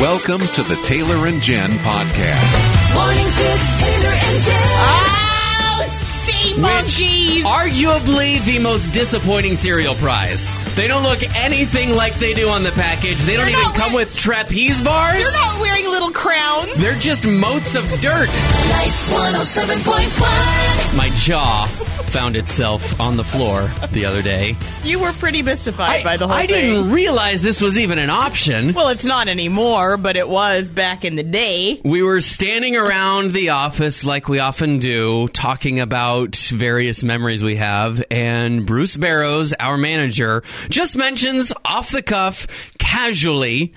Welcome to the Taylor and Jen podcast. Mornings with Taylor and Jen. Oh, sea monkeys! Arguably the most disappointing cereal prize. They don't look anything like they do on the package. They don't They're even not come wearing- with trapeze bars. They're not wearing little crowns. They're just motes of dirt. Life 107.1. My jaw found itself on the floor the other day. You were pretty mystified by the whole I thing. I didn't realize this was even an option. Well, it's not anymore, but it was back in the day. We were standing around the office like we often do, talking about various memories we have, and Bruce Barrows, our manager, just mentions off the cuff, casually,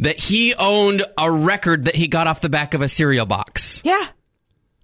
that he owned a record that he got off the back of a cereal box. Yeah,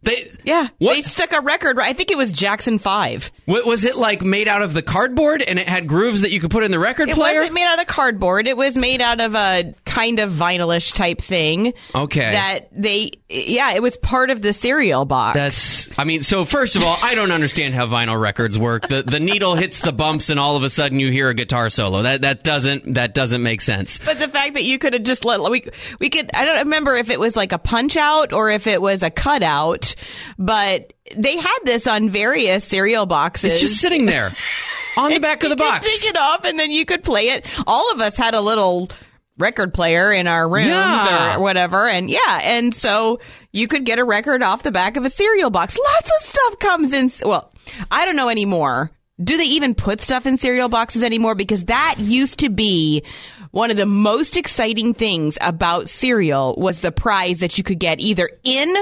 They, yeah. What? They stuck a record. I think it was Jackson Five. What was it like made out of the cardboard and it had grooves that you could put in the record It player? It wasn't made out of cardboard. It was made out of a kind of vinylish type thing. Okay. That they, yeah, it was part of the cereal box. That's. I mean, so first of all, I don't understand how vinyl records work. The the needle hits the bumps, and all of a sudden you hear a guitar solo. That that doesn't that doesn't make sense. But the fact that you could have just let we we could I don't remember if it was like a punch out or if it was a cutout, but they had this on various cereal boxes. It's just sitting there on the back of the You could box. Pick it up and then you could play it. All of us had a little record player in our rooms Yeah. or whatever, and yeah, and so you could get a record off the back of a cereal box. Lots of stuff comes in. Well, I don't know anymore. Do they even put stuff in cereal boxes anymore? Because that used to be one of the most exciting things about cereal was the prize that you could get either in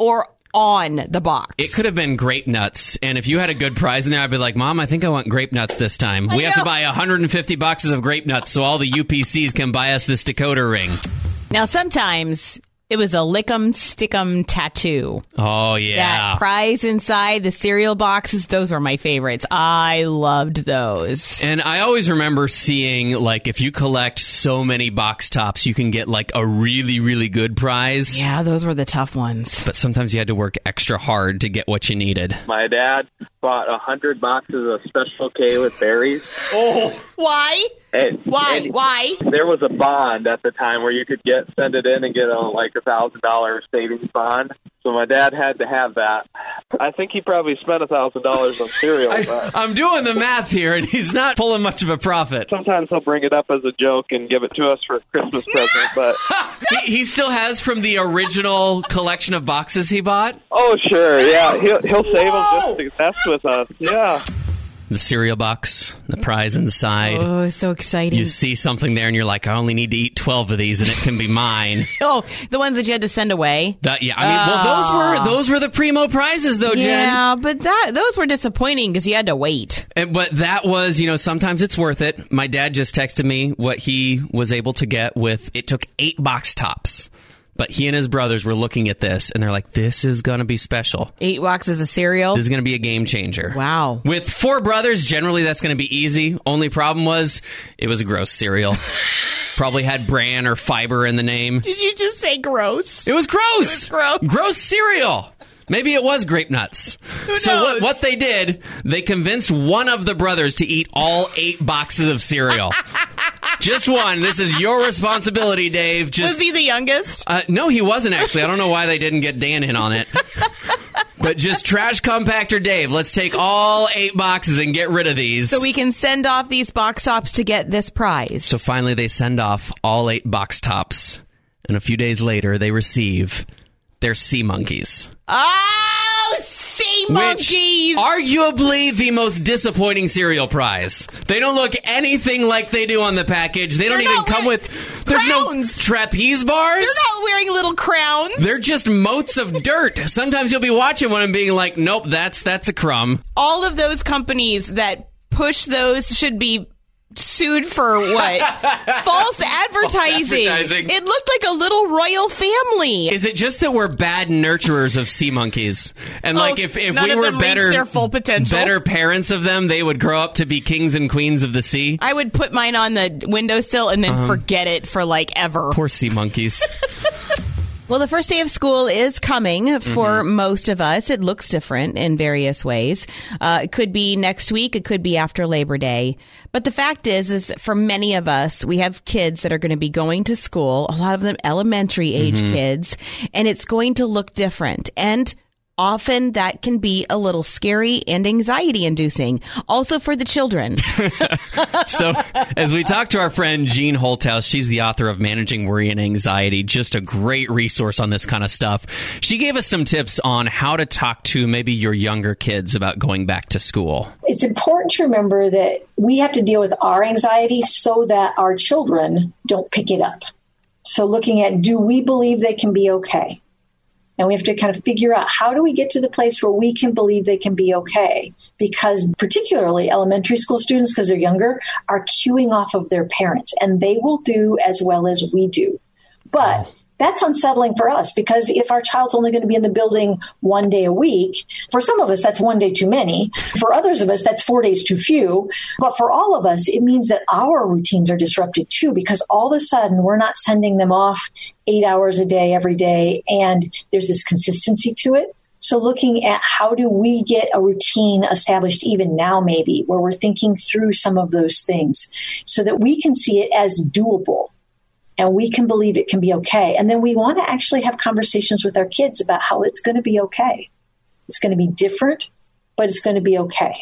or on the box. It could have been grape nuts, and if you had a good prize in there, I'd be like, "Mom, I think I want grape nuts this time. we have to buy 150 boxes of grape nuts so all the UPCs can buy us this decoder ring." Now, sometimes it was a lick'em stick'em tattoo. Oh yeah, That prize inside the cereal boxes, those were my favorites. I loved those. And I always remember seeing like if you collect so many box tops, you can get like a really really good prize. Yeah, those were the tough ones. But sometimes you had to work extra hard to get what you needed. My dad bought a hundred boxes of Special K with berries. Oh, why? And, Why? and Why? There was a bond at the time where you could get send it in and get a like a thousand dollar savings bond. So my dad had to have that. I think he probably spent a thousand dollars on cereal. but I'm doing the math here, and he's not pulling much of a profit. sometimes he'll bring it up as a joke and give it to us for a Christmas present. But he, he still has from the original collection of boxes he bought. oh sure, yeah, he'll he'll save them just to mess with us. Yeah. The cereal box, the prize inside. Oh, so exciting. You see something there, and you're like, I only need to eat 12 of these, and it can be mine. oh, the ones that you had to send away. That, yeah, I mean, well, those were ah. those were the primo prizes, though, Jen. Yeah, but that those were disappointing because you had to wait. And, but that was, you know, sometimes it's worth it. My dad just texted me what he was able to get with. It took eight box tops, but he and his brothers were looking at this, and they're like, "This is gonna be special. Eight boxes of cereal. This is gonna be a game changer." Wow. With four brothers, generally that's going to be easy. Only problem was it was a gross cereal. Probably had bran or fiber in the name. Did you just say gross? It was gross. gross. Gross cereal. Maybe it was grape nuts. so what, what they did, they convinced one of the brothers to eat all eight boxes of cereal. Just one. This is your responsibility, Dave. Just Was he the youngest? uh, no, he wasn't actually. I don't know why they didn't get Dan in on it. but just trash compactor Dave. Let's take all eight boxes and get rid of these. So we can send off these box tops to get this prize. So finally, they send off all eight box tops, and a few days later, they receive their sea monkeys, oh, sea monkeys! which arguably the most disappointing cereal prize. They don't look anything like they do on the package. They don't They're even not come wearing with. There's crowns. no trapeze bars. They're not wearing little crowns. They're just motes of dirt. Sometimes you'll be watching one and being like, "Nope, that's that's a crumb." All of those companies that push those should be sued for what? False advertising. advertising. It looked like a little royal family. Is it just that we're bad nurturers of sea monkeys? And Oh, like if, if we were better their full potential? better parents of them, they would grow up to be kings and queens of the sea. I would put mine on the windowsill and then uh-huh. forget it for like ever. Poor sea monkeys. Well, the first day of school is coming for Mm-hmm. most of us. It looks different in various ways. Uh, it could be next week. It could be after Labor Day. But the fact is, is for many of us, we have kids that are going to be going to school. A lot of them elementary age Mm-hmm. kids, and it's going to look different. And often that can be a little scary and anxiety inducing. Also for the children. So, as we talk to our friend Jean Holthaus, she's the author of Managing Worry and Anxiety, just a great resource on this kind of stuff. She gave us some tips on how to talk to maybe your younger kids about going back to school. it's important to remember that we have to deal with our anxiety so that our children don't pick it up. So, looking at do we believe they can be okay? And we have to kind of figure out how do we get to the place where we can believe they can be okay? Because, particularly elementary school students, because they're younger, are queuing off of their parents and they will do as well as we do. But that's unsettling for us because if our child's only going to be in the building one day a week, for some of us, that's one day too many. For others of us, that's four days too few. But for all of us, it means that our routines are disrupted too because all of a sudden we're not sending them off eight hours a day every day and there's this consistency to it. So looking at how do we get a routine established even now, maybe where we're thinking through some of those things so that we can see it as doable and we can believe it can be okay. And then we want to actually have conversations with our kids about how it's going to be okay. It's going to be different, but it's going to be okay.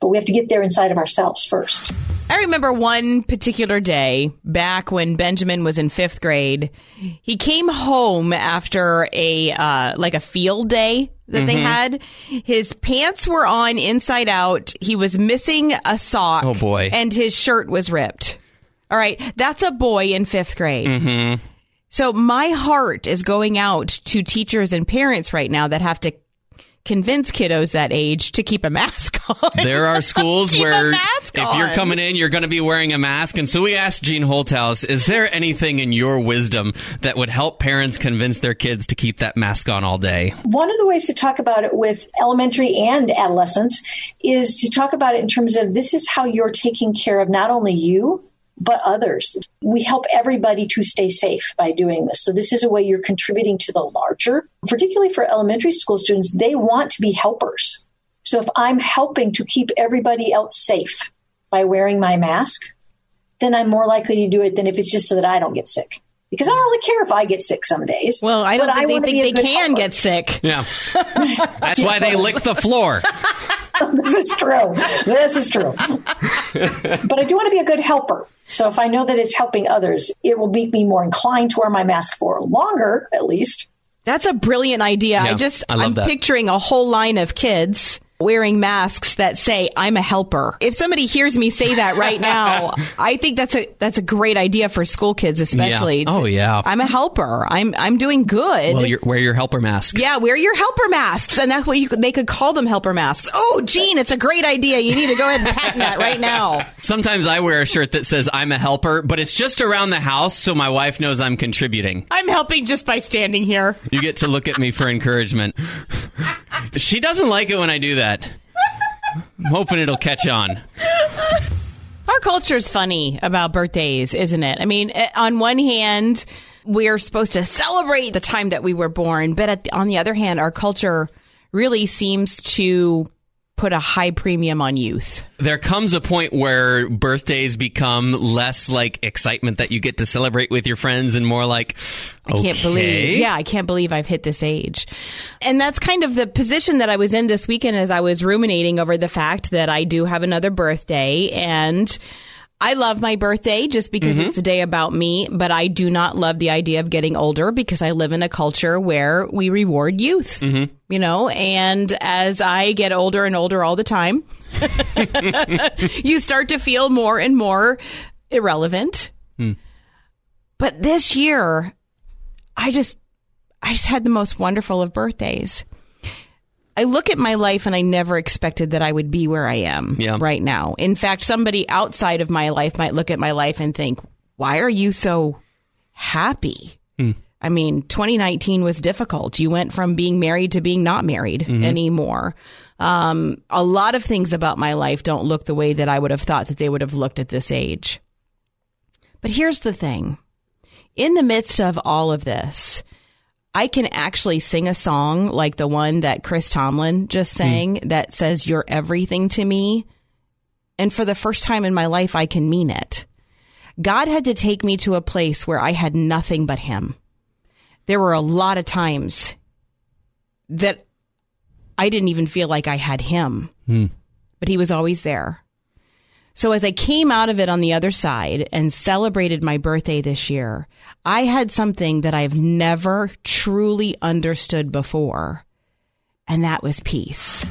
But we have to get there inside of ourselves first. I remember one particular day back when Benjamin was in fifth grade. He came home after a uh, like a field day that they had. His pants were on inside out. He was missing a sock. Oh, boy. And his shirt was ripped. All right, that's a boy in fifth grade. Mm-hmm. So my heart is going out to teachers and parents right now that have to convince kiddos that age to keep a mask on. There are schools where mask if you're coming in, you're going to be wearing a mask. And so we asked Jean Holthaus, is there anything in your wisdom that would help parents convince their kids to keep that mask on all day? One of the ways to talk about it with elementary and adolescents is to talk about it in terms of this is how you're taking care of not only you, but others. We help everybody to stay safe by doing this. So, this is a way you're contributing to the larger, particularly for elementary school students, they want to be helpers. So, if I'm helping to keep everybody else safe by wearing my mask, then I'm more likely to do it than if it's just so that I don't get sick. Because I don't really care if I get sick some days. Well, I don't but think wanna they think they can helper. get sick. Yeah. That's why they lick the floor. this is true. This is true. but I do want to be a good helper. So if I know that it's helping others, it will make me more inclined to wear my mask for longer, at least. That's a brilliant idea. I Yeah, just I love I'm that. picturing a whole line of kids wearing masks that say I'm a helper. If somebody hears me say that right now, I think that's a that's a great idea for school kids especially. Yeah. Oh, yeah. I'm a helper. I'm I'm doing good. Well, you're, wear your helper mask. yeah, wear your helper masks, and that's what you could, they could call them helper masks. Oh, Jean, it's a great idea. You need to go ahead and patent that right now. Sometimes I wear a shirt that says I'm a helper, but it's just around the house so my wife knows I'm contributing. I'm helping just by standing here. You get to look at me for encouragement. She doesn't like it when I do that. I'm hoping it'll catch on. Our culture is funny about birthdays, isn't it? I mean, eh, on one hand, we're supposed to celebrate the time that we were born, but at, on the other hand, our culture really seems to put a high premium on youth. There comes a point where birthdays become less like excitement that you get to celebrate with your friends and more like, I can't believe, yeah, I can't believe I've hit this age. And that's kind of the position that I was in this weekend as I was ruminating over the fact that I do have another birthday and I love my birthday just because mm-hmm. it's a day about me, but I do not love the idea of getting older because I live in a culture where we reward youth, mm-hmm. you know, and as I get older and older all the time, you start to feel more and more irrelevant. Hmm. But this year, I just I just had the most wonderful of birthdays. I look at my life and I never expected that I would be where I am Yeah. right now. In fact, somebody outside of my life might look at my life and think, "Why are you so happy?" I mean, 2019 was difficult. You went from being married to being not married anymore. Um, a lot of things about my life don't look the way that I would have thought that they would have looked at this age. But here's the thing in the midst of all of this, I can actually sing a song like the one that Chris Tomlin just hmm. sang that says, You're everything to me. And for the first time in my life, I can mean it. God had to take me to a place where I had nothing but Him. There were a lot of times that I didn't even feel like I had Him, hmm. but He was always there. So as I came out of it on the other side and celebrated my birthday this year, I had something that I've never truly understood before, and that was peace.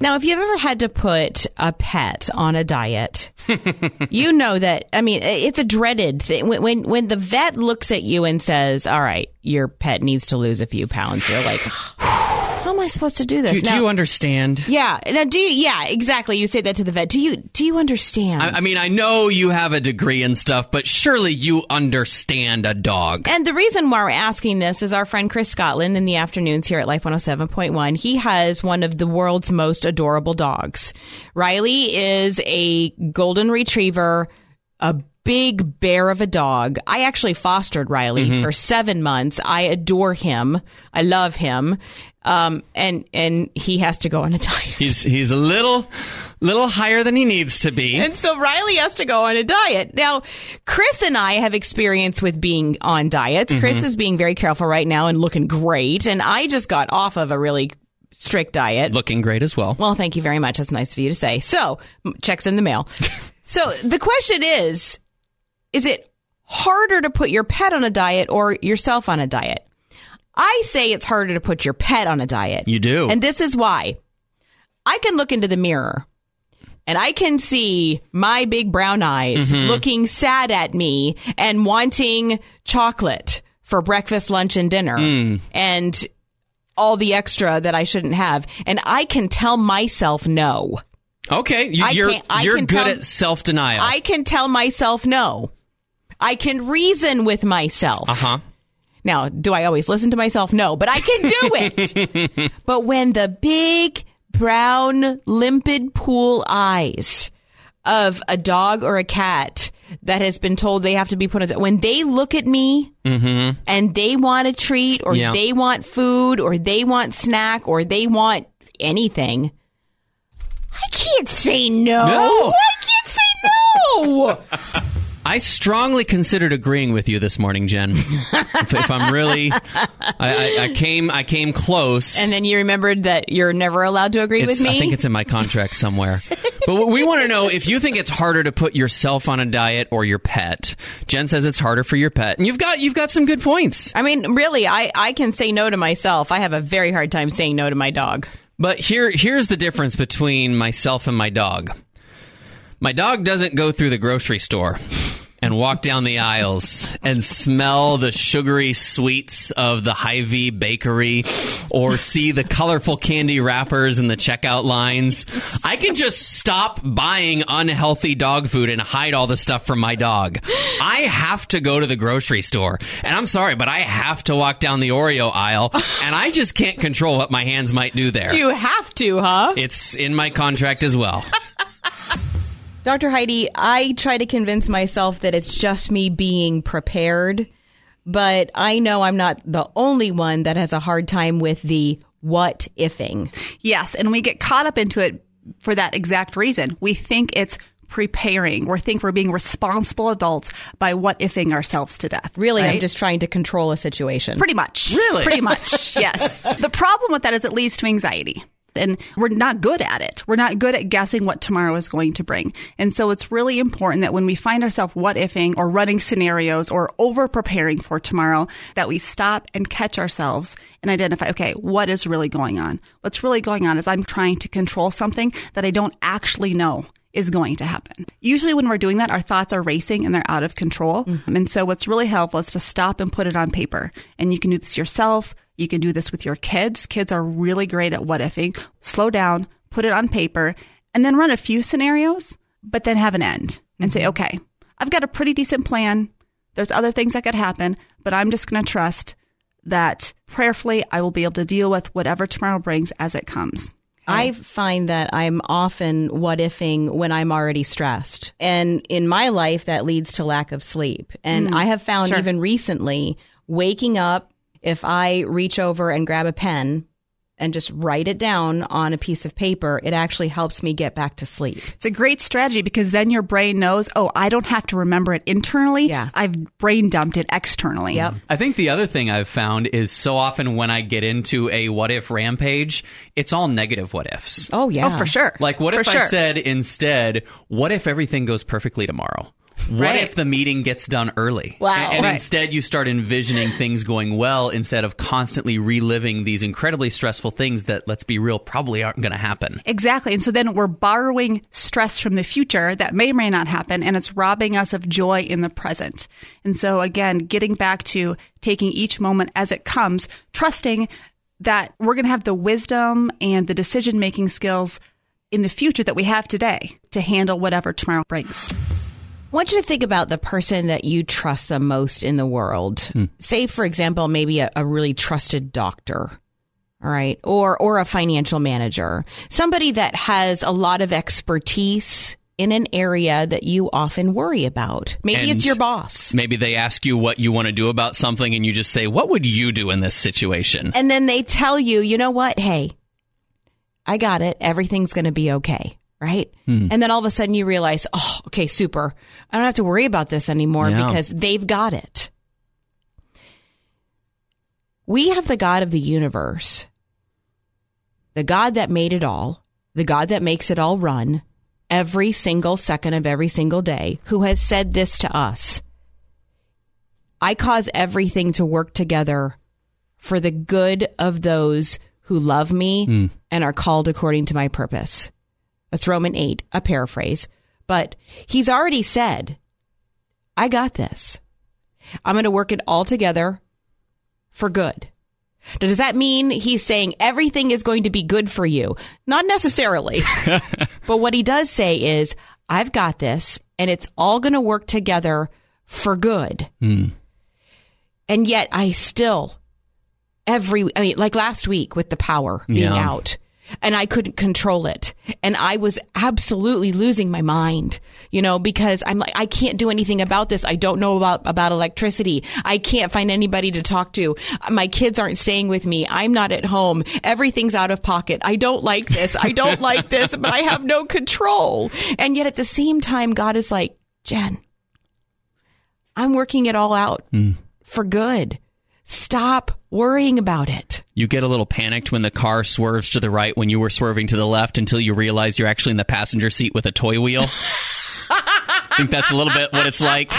Now, if you've ever had to put a pet on a diet, you know that, I mean, it's a dreaded thing. When, when, when the vet looks at you and says, all right, your pet needs to lose a few pounds, you're like, how am I supposed to do this? Do, do you understand? yeah. Now, do you? Yeah, exactly. You say that to the vet. Do you? Do you understand? I, I mean, I know you have a degree and stuff, but surely you understand a dog. and the reason why we're asking this is our friend Chris Scotland in the afternoons here at Life 107.1. He has one of the world's most adorable dogs. Riley is a golden retriever, a big bear of a dog. I actually fostered Riley for seven months. I adore him. I love him. Um, and, and he has to go on a diet. He's he's a little little higher than he needs to be. And so Riley has to go on a diet. Now, Chris and I have experience with being on diets. Chris is being very careful right now and looking great. And I just got off of a really strict diet. Looking great as well. Well, thank you very much. That's nice of you to say. So, checks in the mail. so, the question is is it harder to put your pet on a diet or yourself on a diet? I say it's harder to put your pet on a diet. You do. And this is why. I can look into the mirror and I can see my big brown eyes Mm-hmm. looking sad at me and wanting chocolate for breakfast, lunch, and dinner. Mm. And all the extra that I shouldn't have. And I can tell myself no. Okay, you, I you're you're good tell- at self denial. I can tell myself no. I can reason with myself. Uh huh. Now, do I always listen to myself? No, but I can do it. but when the big brown limpid pool eyes of a dog or a cat that has been told they have to be put on when they look at me and they want a treat or Yeah. they want food or they want snack or they want anything, I can't say no. No. I can't say no. I strongly considered agreeing with you this morning, Jen. if, if I'm really, I, I, I came I came close. and then you remembered that you're never allowed to agree It's- with me. I think it's in my contract somewhere. but what we want to know if you think it's harder to put yourself on a diet or your pet. Jen says it's harder for your pet, and you've got you've got some good points. I mean, really, I, I can say no to myself. I have a very hard time saying no to my dog. But here here's the difference between myself and my dog. My dog doesn't go through the grocery store and walk down the aisles and smell the sugary sweets of the Hy-Vee bakery or see the colorful candy wrappers in the checkout lines. I can just stop buying unhealthy dog food and hide all the stuff from my dog. I have to go to the grocery store. And I'm sorry, but I have to walk down the Oreo aisle and I just can't control what my hands might do there. You have to, huh? It's in my contract as well. Dr. Heidi, I try to convince myself that it's just me being prepared, but I know I'm not the only one that has a hard time with the what ifing. Yes, and we get caught up into it for that exact reason. We think it's preparing. We think we're being responsible adults by what ifing ourselves to death. Really, I'm just trying to control a situation. Pretty much. Really? Pretty much, yes. the problem with that is it leads to anxiety. And we're not good at it. We're not good at guessing what tomorrow is going to bring. And so it's really important that when we find ourselves what ifing or running scenarios or over preparing for tomorrow, that we stop and catch ourselves and identify, okay, what is really going on? What's really going on is I'm trying to control something that I don't actually know is going to happen. Usually, when we're doing that, our thoughts are racing and they're out of control. Mm-hmm. And so, what's really helpful is to stop and put it on paper. And you can do this yourself. You can do this with your kids. Kids are really great at what ifing. Slow down, put it on paper, and then run a few scenarios, but then have an end and say, mm-hmm. okay, I've got a pretty decent plan. There's other things that could happen, but I'm just going to trust that prayerfully I will be able to deal with whatever tomorrow brings as it comes. I find that I'm often what ifing when I'm already stressed. And in my life, that leads to lack of sleep. And mm. I have found sure. even recently waking up if I reach over and grab a pen and just write it down on a piece of paper, it actually helps me get back to sleep. It's a great strategy because then your brain knows, oh, I don't have to remember it internally. Yeah. I've brain dumped it externally. Yep. I think the other thing I've found is so often when I get into a what if rampage, it's all negative what ifs. Oh, yeah. Oh, for sure. Like, what For if I said instead, what if everything goes perfectly tomorrow? What Right. if the meeting gets done early? Wow. And, and Right. instead, you start envisioning things going well instead of constantly reliving these incredibly stressful things that, let's be real, probably aren't going to happen. Exactly. And so then we're borrowing stress from the future that may or may not happen, and it's robbing us of joy in the present. And so, again, getting back to taking each moment as it comes, trusting that we're going to have the wisdom and the decision making skills in the future that we have today to handle whatever tomorrow brings. I want you to think about the person that you trust the most in the world. Hmm. Say, for example, maybe a, a really trusted doctor. All right. Or, or a financial manager, somebody that has a lot of expertise in an area that you often worry about. Maybe And it's your boss. Maybe they ask you what you want to do about something, and you just say, What would you do in this situation? And then they tell you, you know what? Hey, I got it. Everything's going to be okay. Right. Hmm. And then all of a sudden you realize, oh, okay, super. I don't have to worry about this anymore Yeah. because they've got it. We have the God of the universe, the God that made it all, the God that makes it all run every single second of every single day, who has said this to us I cause everything to work together for the good of those who love me hmm. and are called according to my purpose. That's Roman 8, a paraphrase. But he's already said, I got this. I'm going to work it all together for good. Now, Does that mean he's saying everything is going to be good for you? Not necessarily. but what he does say is, I've got this and it's all going to work together for good. Hmm. And yet I still, every, I mean, like last week with the power being Yeah. out and I couldn't control it. And I was absolutely losing my mind, you know, because I'm like, I can't do anything about this. I don't know about, about electricity. I can't find anybody to talk to. My kids aren't staying with me. I'm not at home. Everything's out of pocket. I don't like this. I don't like this, but I have no control. And yet at the same time, God is like, Jen, I'm working it all out hmm. for good. Stop worrying about it. You get a little panicked when the car swerves to the right when you were swerving to the left until you realize you're actually in the passenger seat with a toy wheel. I think that's a little bit what it's like.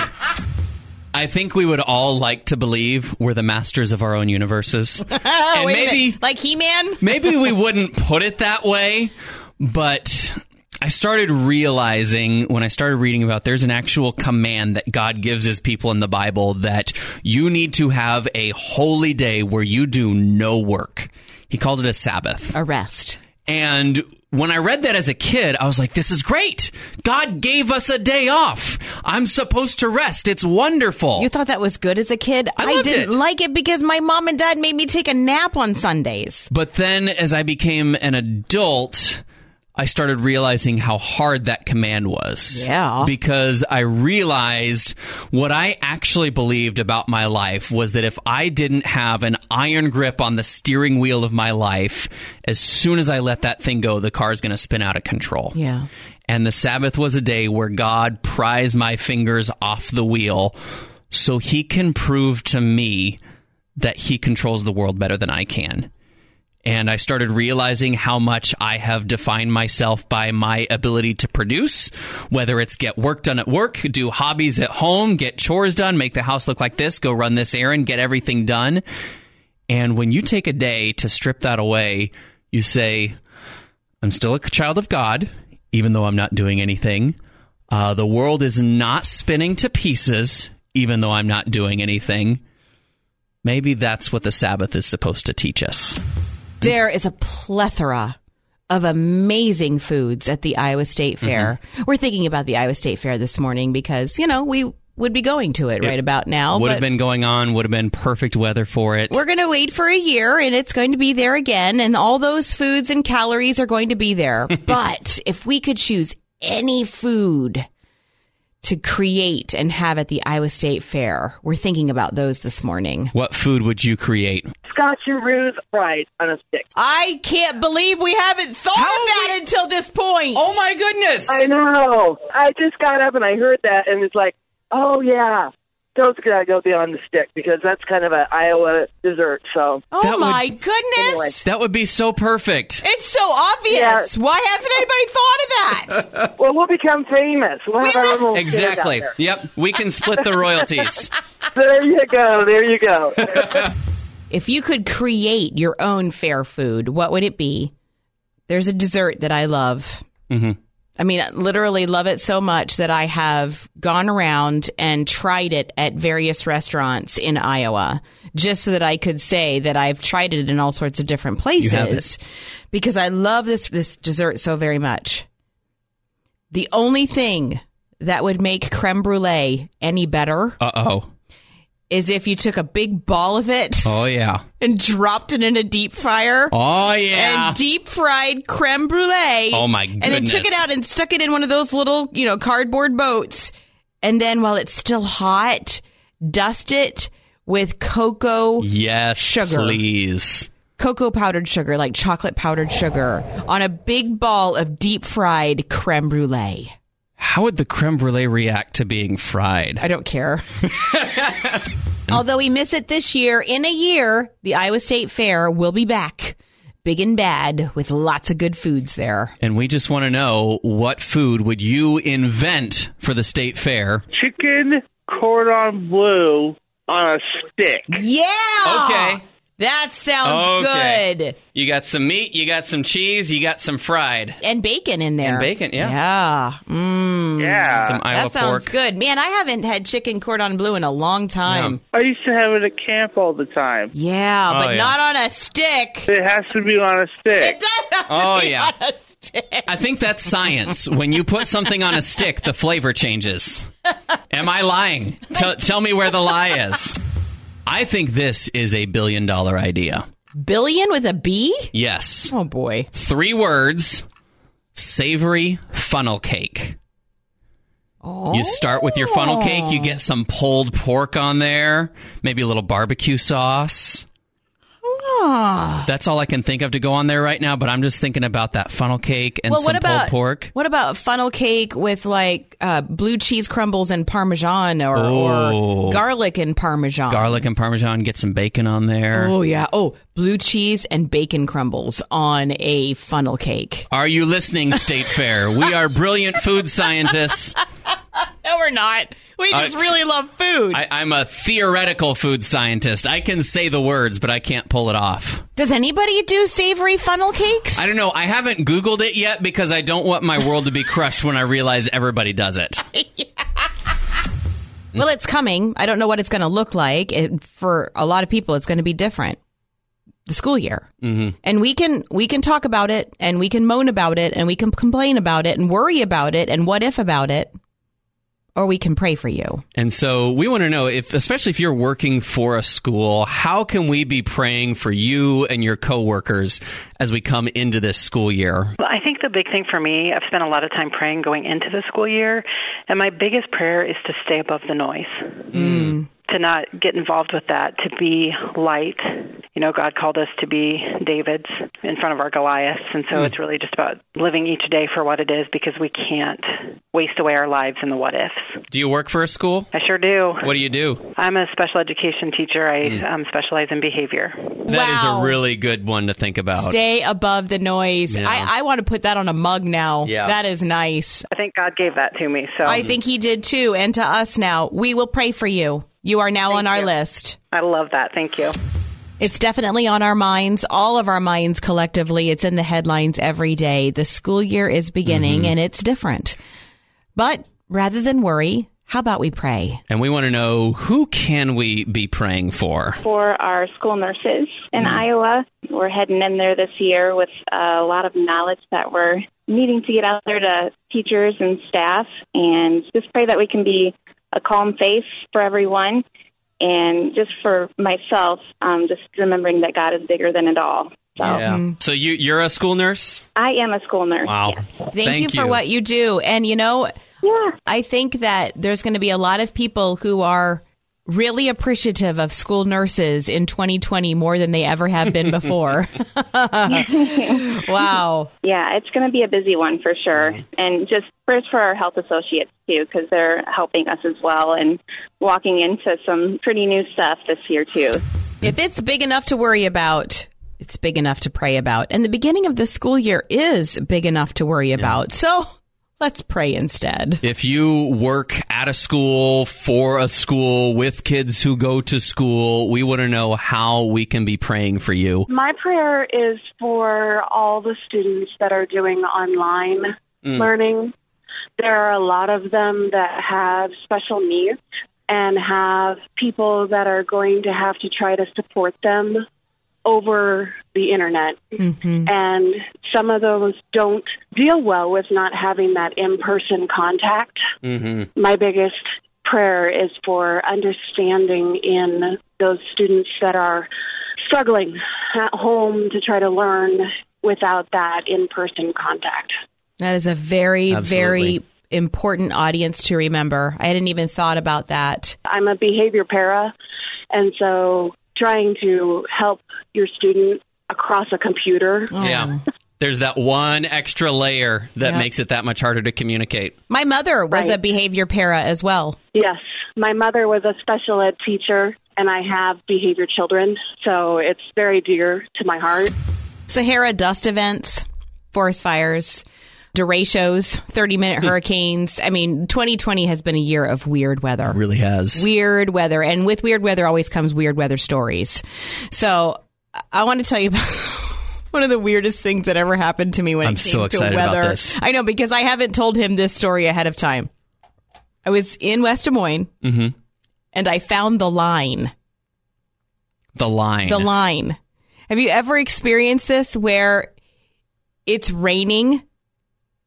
I think we would all like to believe we're the masters of our own universes. and maybe like He-Man? maybe we wouldn't put it that way, but I started realizing when I started reading about there's an actual command that God gives his people in the Bible that you need to have a holy day where you do no work. He called it a Sabbath. A rest. And when I read that as a kid, I was like, this is great. God gave us a day off. I'm supposed to rest. It's wonderful. You thought that was good as a kid? I loved didn't it. like it because my mom and dad made me take a nap on Sundays. But then as I became an adult, I started realizing how hard that command was. Yeah. Because I realized what I actually believed about my life was that if I didn't have an iron grip on the steering wheel of my life, as soon as I let that thing go, the car's going to spin out of control. Yeah. And the Sabbath was a day where God prized my fingers off the wheel so he can prove to me that he controls the world better than I can. And I started realizing how much I have defined myself by my ability to produce, whether it's get work done at work, do hobbies at home, get chores done, make the house look like this, go run this errand, get everything done. And when you take a day to strip that away, you say, I'm still a child of God, even though I'm not doing anything. Uh, the world is not spinning to pieces, even though I'm not doing anything. Maybe that's what the Sabbath is supposed to teach us. There is a plethora of amazing foods at the Iowa State mm-hmm. Fair. We're thinking about the Iowa State Fair this morning because, you know, we would be going to it, right about now. would have been going on, would have been perfect weather for it. we're going to wait for a year and it's going to be there again and all those foods and calories are going to be there. but if we could choose any food to create and have at the Iowa State Fair? We're thinking about those this morning. What food would you create? Scotcheroos fried on a stick. I can't believe we haven't thought of that until this point. Oh my goodness! I know. I just got up and I heard that and it's like, oh yeah, those gotta go beyond the stick because that's kind of an Iowa dessert. So Oh That would- my goodness. Anyway. That would be so perfect. It's so obvious. Why hasn't anybody thought of that? well, we'll become famous. We'll have our own little stand out Exactly. there. Yep. We can split the royalties. There you go. There you go. if you could create your own fair food, what would it be? There's a dessert that I love. Mhm. I mean, I literally love it so much that I have gone around and tried it at various restaurants in Iowa just so that I could say that I've tried it in all sorts of different places because I love this this dessert so very much. The only thing that would make creme brulee any better Uh oh. Is if you took a big ball of it Oh yeah. and dropped it in a deep fryer Oh yeah. and deep fried creme brulee. Oh, my And then took it out and stuck it in one of those little, you know, cardboard boats. And then while it's still hot, dust it with cocoa, yes. Sugar. Please. cocoa powdered sugar, like chocolate powdered sugar, on a big ball of deep fried creme brulee. How would the creme brulee react to being fried? I don't care. Although we miss it this year, in a year, the Iowa State Fair will be back. Big and bad with lots of good foods there. And we just want to know what food would you invent for the state fair? Chicken cordon bleu on a stick. Yeah. Okay. That sounds Okay. good. You got some meat, you got some cheese, you got some fried. And bacon in there. And bacon, yeah. Yeah. Mm, Yeah. Some Iowa that sounds pork. good. Man, I haven't had chicken cordon bleu in a long time. I used to have it at camp all the time. Yeah, Oh, but yeah. not on a stick. It has to be on a stick. It does have to Oh, be yeah. on a stick. I think that's science. when you put something on a stick, the flavor changes. Am I lying? Tell tell me where the lie is. I think this is a billion dollar idea. Billion with a B? Yes. Oh boy. Three words savory funnel cake. Oh. You start with your funnel cake, you oh. get some pulled pork on there, maybe a little barbecue sauce. Ah. That's all I can think of to go on there right now, but I'm just thinking about that funnel cake and Well, some what about pulled pork. What about funnel cake with like uh, blue cheese crumbles and parmesan, or, Oh. or garlic and parmesan? Garlic and parmesan, get some bacon on there. Oh yeah. Oh, blue cheese and bacon crumbles on a funnel cake. Are you listening, State Fair? We are brilliant food scientists. No, we're not. We just I- really love food. I, I'm a theoretical food scientist. I can say the words, but I can't pull it off. Does anybody do savory funnel cakes? I don't know. I haven't Googled it yet because I don't want my world to be crushed when I realize everybody does it. well, it's coming. I don't know what it's going to look like. It, for a lot of people, it's going to be different. The school year, mm-hmm. and we can we can talk about it, and we can moan about it, and we can complain about it, and worry about it, and what if about it, or we can pray for you. And so we want to know if, especially if you're working for a school, how can we be praying for you and your coworkers as we come into this school year? Well, I think the big thing for me, I've spent a lot of time praying going into the school year, and my biggest prayer is to stay above the noise. Mm. To not get involved with that, to be light. You know, God called us to be Davids in front of our Goliaths, and so it's really just about living each day for what it is because we can't waste away our lives in the what ifs. Do you work for a school? I sure do. What do you do? I'm a special education teacher. I um, specialize in behavior. That is Wow. a really good one to think about. Stay above the noise. Yeah. I, I want to put that on a mug now. Yeah. That is nice. I think God gave that to me. So I think he did too, and to us now. We will pray for you. You are now on our you. list. I love that. Thank you. It's definitely on our minds, all of our minds collectively. It's in the headlines every day. The school year is beginning mm-hmm. and it's different. But rather than worry, how about we pray? And we want to know who can we be praying for? for our school nurses in mm-hmm. Iowa. We're heading in there this year with a lot of knowledge that we're needing to get out there to teachers and staff and just pray that we can be a calm face for everyone. And just for myself, um, just remembering that God is bigger than it all. So So you you're a school nurse? I am a school nurse. Wow. yes. Thank, you for what you do. And you know, Yeah. I think that there's going to be a lot of people who are really appreciative of school nurses in 2020 more than they ever have been before. wow. Yeah, it's going to be a busy one for sure. And just first for our health associates too, because they're helping us as well and walking into some pretty new stuff this year too. If it's big enough to worry about, it's big enough to pray about. And the beginning of the school year is big enough to worry about. So let's pray instead. If you work at a school, for a school, with kids who go to school, we want to know how we can be praying for you. My prayer is for all the students that are doing online Mm. learning. There are a lot of them that have special needs and have people that are going to have to try to support them over the internet. And some of those don't deal well with not having that in person contact Mm-hmm. my biggest prayer is for understanding in those students that are struggling at home to try to learn without that in person contact. That is a very, Absolutely. very important audience to remember. I hadn't even thought about that. I'm a behavior para, and so trying to help your student across a computer. Yeah. There's that one extra layer that Yeah. makes it that much harder to communicate. My mother was Right. a behavior para as well. Yes, my mother was a special ed teacher, and I have behavior children, so it's very dear to my heart. Sahara dust events, forest fires, derechos, 30 minute hurricanes. I mean, 2020 has been a year of weird weather. Really has. Weird weather. And with weird weather always comes weird weather stories. So I- I want to tell you about one of the weirdest things that ever happened to me when I'm it came so to weather. I know because I haven't told him this story ahead of time. I was in West Des Moines Mhm. and I found the line. The line. The line. Have you ever experienced this where it's raining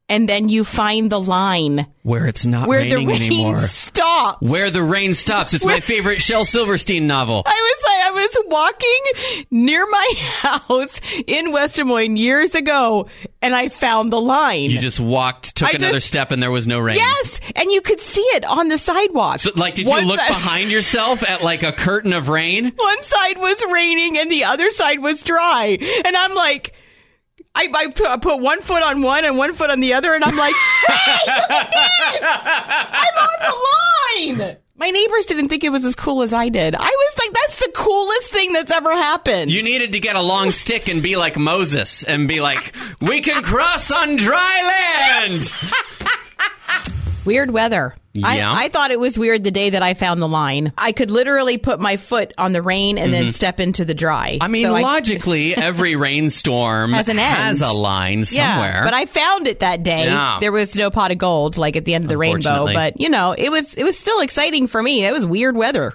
and then you find the line Where it's not where raining the rain anymore. stops? Where the rain stops. It's my favorite Shel Silverstein novel. I was I was walking near my house in West Des Moines years ago, and I found the line. You just walked, took I another just- step, and there was no rain. yes, and you could see it on the sidewalk. So, like, did One you look side- behind yourself at like a curtain of rain? One side was raining and the other side was dry, and I'm like. I, I, put, I put one foot on one and one foot on the other, and I'm like, "Hey, look at this! I'm on the line." My neighbors didn't think it was as cool as I did. I was like, "That's the coolest thing that's ever happened." You needed to get a long stick and be like Moses and be like, "We can cross on dry land." Weird weather. Yeah. I, I thought it was weird the day that I found the line. I could literally put my foot on the rain and then step into the dry. Mm-hmm. I mean, So logically, every rainstorm Has an end. has a line somewhere. Yeah, but I found it that day. Yeah. There was no pot of gold like at the end of the rainbow, but you know, it was it was still exciting for me. It was weird weather.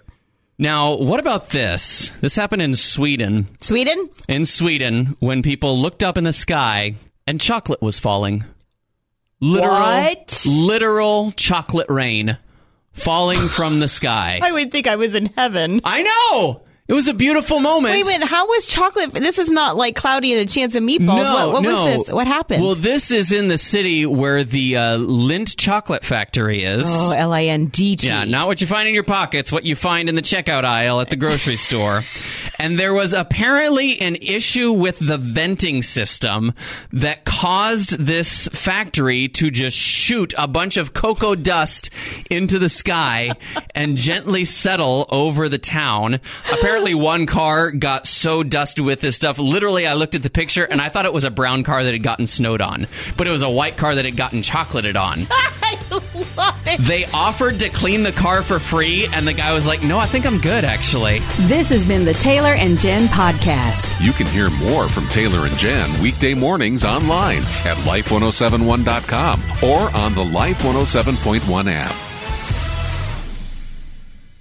now, what about this? This happened in Sweden. Sweden? In Sweden, when people looked up in the sky and chocolate was falling. Literal, What? literal chocolate rain falling from the sky. I would think I was in heaven. I know. It was a beautiful moment. Wait a minute, how was chocolate? This is not like cloudy and a chance of meatballs. No, what what no. was this? What happened? Well, this is in the city where the uh, Lindt chocolate factory is. oh, L I N D T. Yeah, not what you find in your pockets, what you find in the checkout aisle at the grocery store. And there was apparently an issue with the venting system that caused this factory to just shoot a bunch of cocoa dust into the sky and gently settle over the town. Apparently, one car got so dusted with this stuff. Literally, I looked at the picture and I thought it was a brown car that had gotten snowed on, but it was a white car that had gotten chocolated on. They offered to clean the car for free, and the guy was like, No, I think I'm good, actually. This has been the Taylor and Jen podcast. You can hear more from Taylor and Jen weekday mornings online at life1071.com or on the Life 107.1 app.